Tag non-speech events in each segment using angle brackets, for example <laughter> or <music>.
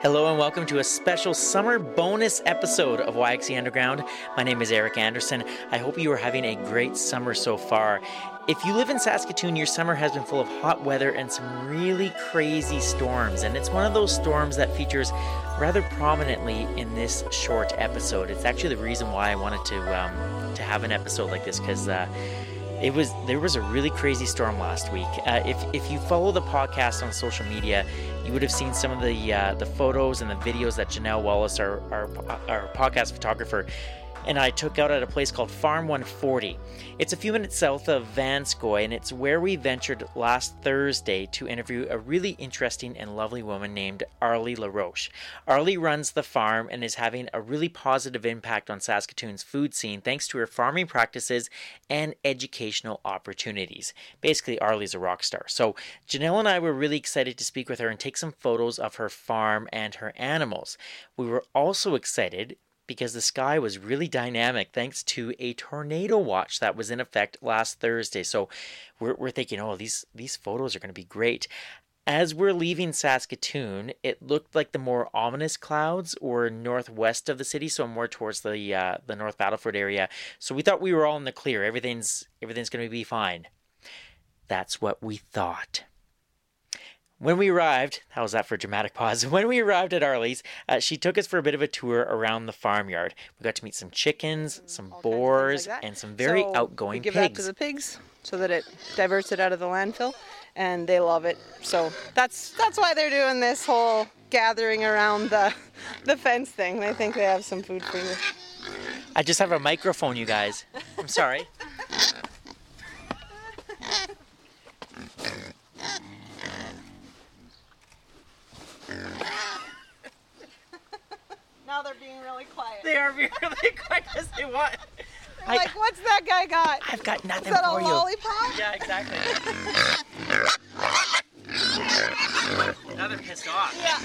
Hello and welcome to a special summer bonus episode of YXE Underground. My name is Eric Anderson. I hope you are having a great summer so far. If you live in Saskatoon, your summer has been full of hot weather and some really crazy storms, and it's one of those storms that features rather prominently in this short episode. It's actually the reason why I wanted to um, to have an episode like this because. Uh, it was there was a really crazy storm last week. Uh, if if you follow the podcast on social media, you would have seen some of the uh, the photos and the videos that Janelle Wallace, our, our our podcast photographer, and I took out at a place called Farm 140. It's a few minutes south of Vanscoy, and it's where we ventured last Thursday to interview a really interesting and lovely woman named Arlie LaRoche. Arlie runs the farm and is having a really positive impact on Saskatoon's food scene thanks to her farming practices and educational opportunities. Basically, Arlie's a rock star. So, Janelle and I were really excited to speak with her and take some photos of her farm and her animals. We were also excited because the sky was really dynamic thanks to a tornado watch that was in effect last Thursday. So we're, we're thinking, oh, these, these photos are going to be great. As we're leaving Saskatoon, it looked like the more ominous clouds were northwest of the city, so more towards the uh, the North Battleford area. So we thought we were all in the clear. Everything's everything's going to be fine. That's what we thought. When we arrived, how was that for a dramatic pause? <laughs> When we arrived at Arlie's, uh, she took us for a bit of a tour around the farmyard. We got to meet some chickens, some All kinds of things boars, like and some very So outgoing we give that to pigs. the pigs so that it diverts it out of the landfill, and they love it. So that's that's why they're doing this whole gathering around the the fence thing. They think they have some food for you. I just have a microphone, you guys. I'm sorry. <laughs> Now they're being really quiet. They are being really quick as they want. <laughs> They're like, what's that guy got? I've got nothing Is nothing that a you. lollipop? Yeah, exactly. <laughs> now they're pissed off. Yeah.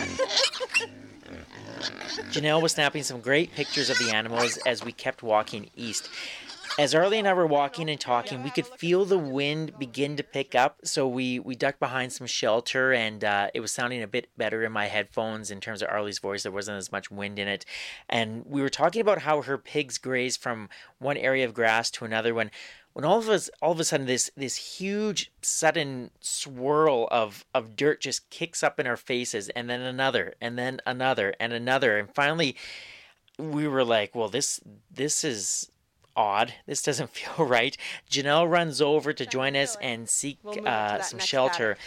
Janelle was snapping some great pictures of the animals as we kept walking east. As Arlie and I were walking and talking, we could feel the wind begin to pick up, so we, we ducked behind some shelter, and uh, it was sounding a bit better in my headphones in terms of Arlie's voice. There wasn't as much wind in it. And we were talking about how her pigs graze from one area of grass to another when when all of us all of a sudden this this huge sudden swirl of of dirt just kicks up in our faces and then another and then another and another and finally we were like well this this is odd this doesn't <laughs> feel right janelle runs over to join us and seek We'll move it to uh, some next shelter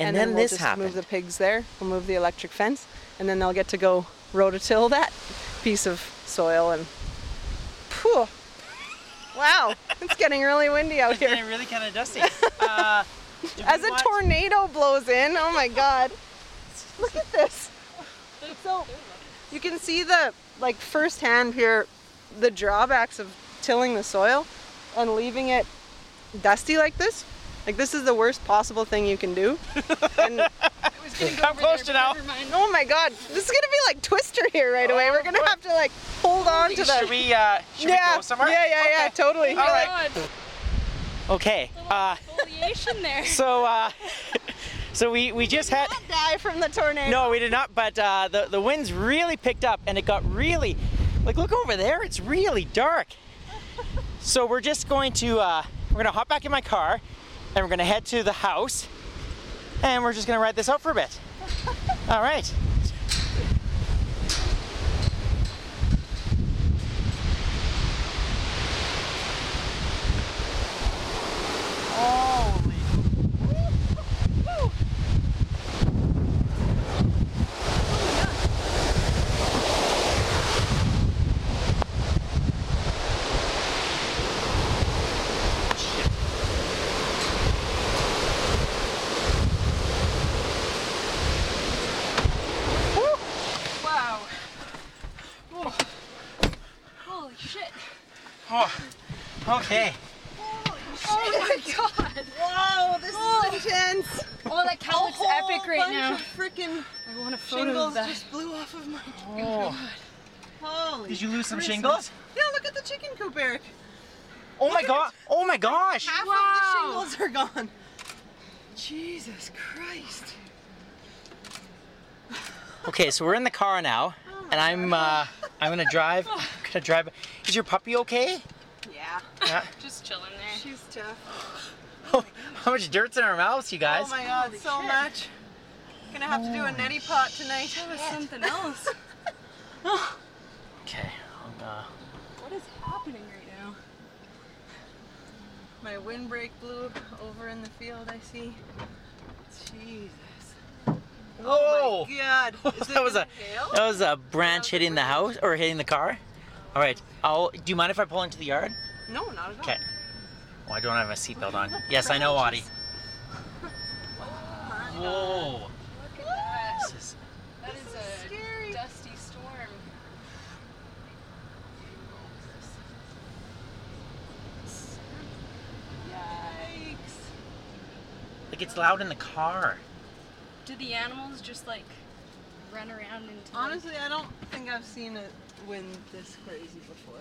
and, And, then, we'll this just happened move the pigs there. We'll move the electric fence, and then they'll get to go rototill that piece of soil. And Phew. wow, <laughs> it's getting really windy out here. really kind of dusty <laughs> uh, As a want- tornado blows in, oh my god! Look at this. So you can see the like firsthand here the drawbacks of tilling the soil and leaving it dusty like this. Like this is the worst possible thing you can do. <laughs> And Come close to now oh my god, this is gonna be like Twister here right away. We're gonna have to like hold on to the. should we uh should yeah, we go somewhere yeah, yeah, yeah, totally. All like, okay uh foliation <laughs> there. so uh so we we just had "Not die from the tornado. no we did not but uh the the winds really picked up and it got really like look over there it's really dark. So we're just going to uh we're gonna hop back in my car and we're gonna head to the house and we're just gonna ride this out for a bit. All right Holy Wow. Holy shit. Oh, okay. Oh my god. Whoa, this is intense. Oh, that cow looks epic right now. Freaking I want a photo shingles of that. just blew off of my. Oh. Holy. Did you lose some Christmas. shingles? Yeah, look at the chicken coop, Eric. Oh my god! Oh my gosh! Half Wow. of the shingles are gone. Jesus Christ. Okay, so we're in the car now, and I'm uh, I'm gonna drive. <laughs> I'm gonna drive. Is your puppy okay? Yeah, Yeah. <laughs> Just chilling there. she's tough. Oh, <laughs> how much dirt's in our mouths, you guys? Oh my god, so much. Gonna have to do a neti pot tonight. That was <laughs> something else. Okay. I'm, uh, What is happening right now? My windbreak blew over in the field, I see. Jesus. Oh! my god. Is that it was a hail? that was a branch hitting the house or hitting the car. All right. I'll. Do you mind if I pull into the yard? No, not at all. Okay. Oh, I don't have my seatbelt on. <laughs> Yes, I know, Arlie. Whoa. <laughs> Look at that. This is That is a Scary. dusty storm. Yikes. like it's loud in the car. Do the animals just like run around into the- Honestly, I don't think I've seen a wind this crazy before.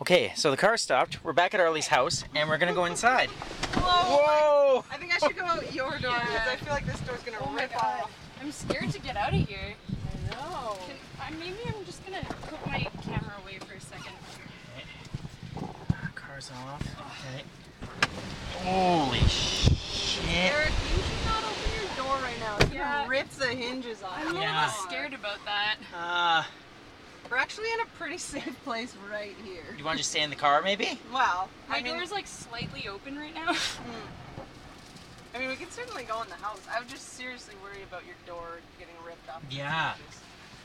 Okay, so the car stopped. We're back at Arlie's house, and we're gonna go inside. Whoa! Whoa! I think I should go out your door because I feel like this door's gonna Oh rip off. I'm scared to get out of here. I know. Can, I, maybe I'm just gonna put my camera away for a second. Car's off. Okay. Holy shit! Eric, you should not open your door right now. It's gonna rip the hinges off. I'm a Yeah. little scared about that. Uh, We're actually in a pretty <laughs> safe place right here. you want to just stay in the car, maybe? Well, My I mean, door's like slightly open right now. <laughs> I mean, we can certainly go in the house. I would just seriously worry about your door getting ripped off. Yeah.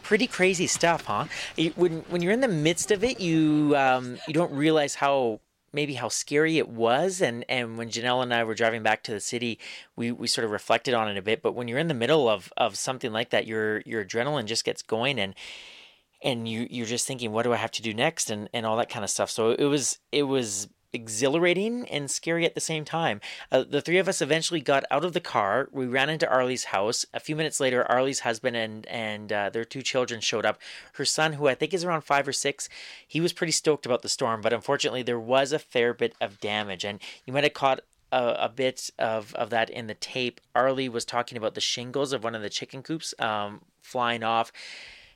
Pretty crazy stuff, huh? You- When when you're in the midst of it, you um, you don't realize how maybe how scary it was and and when Janelle and I were driving back to the city we we sort of reflected on it a bit but when you're in the middle of of something like that your your adrenaline just gets going and and you you're just thinking what do I have to do next? and and all that kind of stuff. So it was it was exhilarating and scary at the same time. Uh, the three of us eventually got out of the car. We ran into Arlie's house. A few minutes later Arlie's husband and and uh, their two children showed up. Her son who I think is around 5 or 6 he was pretty stoked about the storm but unfortunately there was a fair bit of damage. And you might have caught a, a bit of, of that in the tape. Arlie was talking about the shingles of one of the chicken coops um, flying off.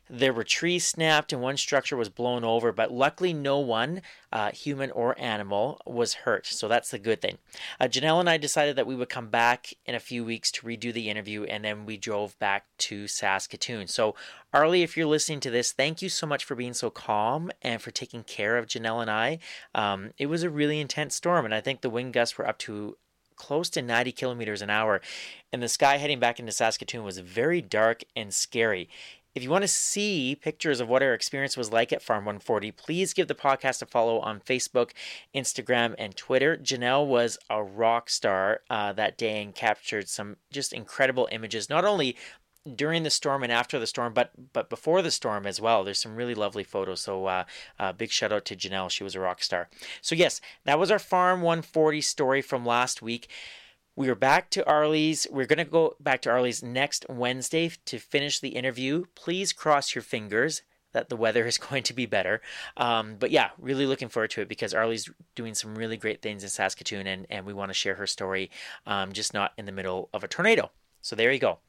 There were trees snapped and one structure was blown over, but luckily no one, uh, human or animal, was hurt. So that's the good thing. Uh, Janelle and I decided that we would come back in a few weeks to redo the interview, and then we drove back to Saskatoon. So, Arlie, if you're listening to this, thank you so much for being so calm and for taking care of Janelle and I. Um, it was a really intense storm, and I think the wind gusts were up to close to 90 kilometers an hour, and the sky heading back into Saskatoon was very dark and scary. If you want to see pictures of what our experience was like at Farm 140, please give the podcast a follow on Facebook, Instagram, and Twitter. Janelle was a rock star uh, that day and captured some just incredible images, not only during the storm and after the storm, but but before the storm as well. There's some really lovely photos. So uh, uh, big shout out to Janelle. She was a rock star. So yes, that was our Farm 140 story from last week. We are back to Arlie's. We're going to go back to Arlie's next Wednesday to finish the interview. Please cross your fingers that the weather is <laughs> going to be better. Um, but yeah, really looking forward to it because Arlie's doing some really great things in Saskatoon and, and we want to share her story, um, just not in the middle of a tornado. So there you go.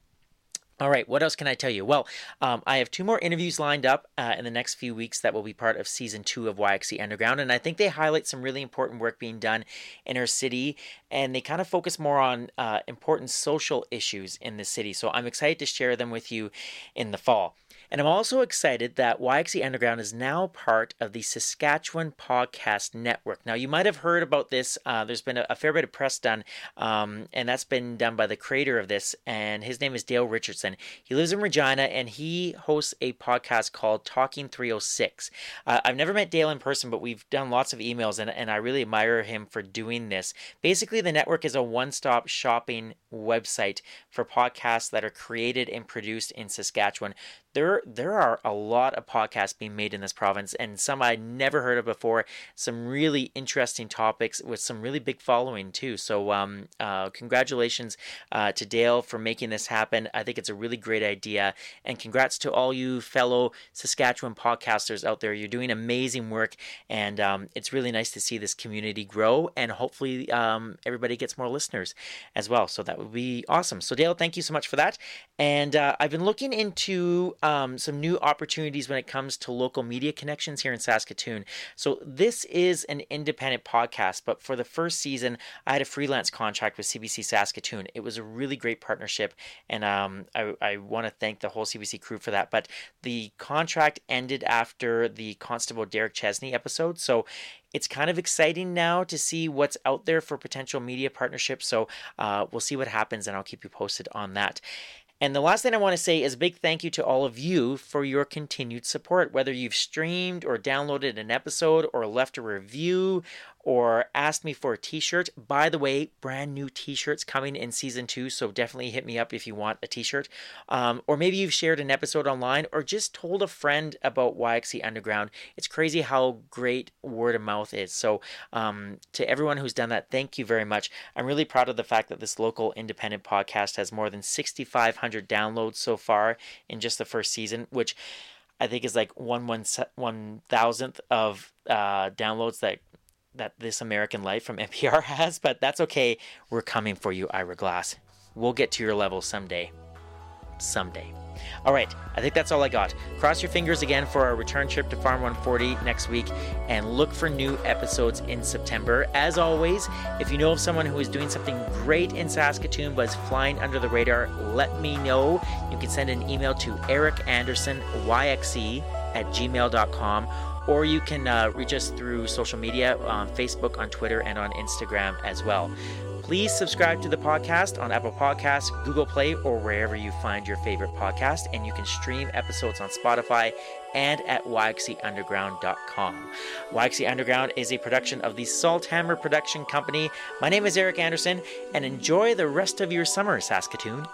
All right, what else can I tell you? Well, um, I have two more interviews lined up uh, in the next few weeks that will be part of season two of YXE Underground, and I think they highlight some really important work being done in our city, and they kind of focus more on uh, important social issues in the city. So I'm excited to share them with you in the fall. And I'm also excited that YXE Underground is now part of the Saskatchewan Podcast Network. Now, you might have heard about this. Uh, there's been a, a, fair bit of press done, um, and that's been done by the creator of this, and his name is Dale Richardson. He lives in Regina, and he hosts a podcast called Talking 306. Uh, I've never met Dale in person, but we've done lots of emails, and, and I really admire him for doing this. Basically, the network is a one stop shopping website for podcasts that are created and produced in Saskatchewan there there are a lot of podcasts being made in this province and some I never heard of before. Some really interesting topics with some really big following too. So um, uh, congratulations uh, to Dale for making this happen. I think it's a really great idea. And congrats to all you fellow Saskatchewan podcasters out there. You're doing amazing work, and um, it's really nice to see this community grow. And hopefully, um, everybody gets more listeners as well. So that would be awesome. So, Dale, thank you so much for that. And uh, I've been looking into um, some new opportunities when it comes to local media connections here in Saskatoon. So, this is an independent podcast, but for the first season, I had a freelance contract with CBC Saskatoon. It was a really great partnership, and um, I, I want to thank the whole CBC crew for that. But the contract ended after the Constable Derek Chesney episode. So, it's kind of exciting now to see what's out there for potential media partnerships. So uh, we'll see what happens, and I'll keep you posted on that. And the last thing I want to say is a big thank you to all of you for your continued support. Whether you've streamed or downloaded an episode or left a review or asked me for a t-shirt. By the way, brand new t-shirts coming in season two, so definitely hit me up if you want a t-shirt. Um, or maybe you've shared an episode online or just told a friend about YXE Underground. It's crazy how great word of mouth is. So um, to everyone who's done that, thank you very much. I'm really proud of the fact that this local independent podcast has more than 6,500 downloads so far in just the first season, which I think is like one one one thousandth of uh, downloads that that This American Life from <laughs> NPR has, but that's okay. We're coming for you, Ira Glass. We'll get to your level someday. Someday. All right, I think that's all I got. Cross your fingers again for our return trip to Farm 140 next week and look for new episodes in September. As always, if you know of someone who is doing something great in Saskatoon but is flying under the radar, let me know. You can send an email to Eric Anderson, YXE at gmail.com or you can uh, reach us through social media on Facebook, on Twitter, and on Instagram as well. Please subscribe to the podcast on Apple Podcasts, Google Play, or wherever you find your favorite podcast. And you can stream episodes on Spotify and at YXEUnderground.com. YXE Underground is a production of the Salthammer Production Company. My name is Eric Anderson, and enjoy the rest of your summer, Saskatoon.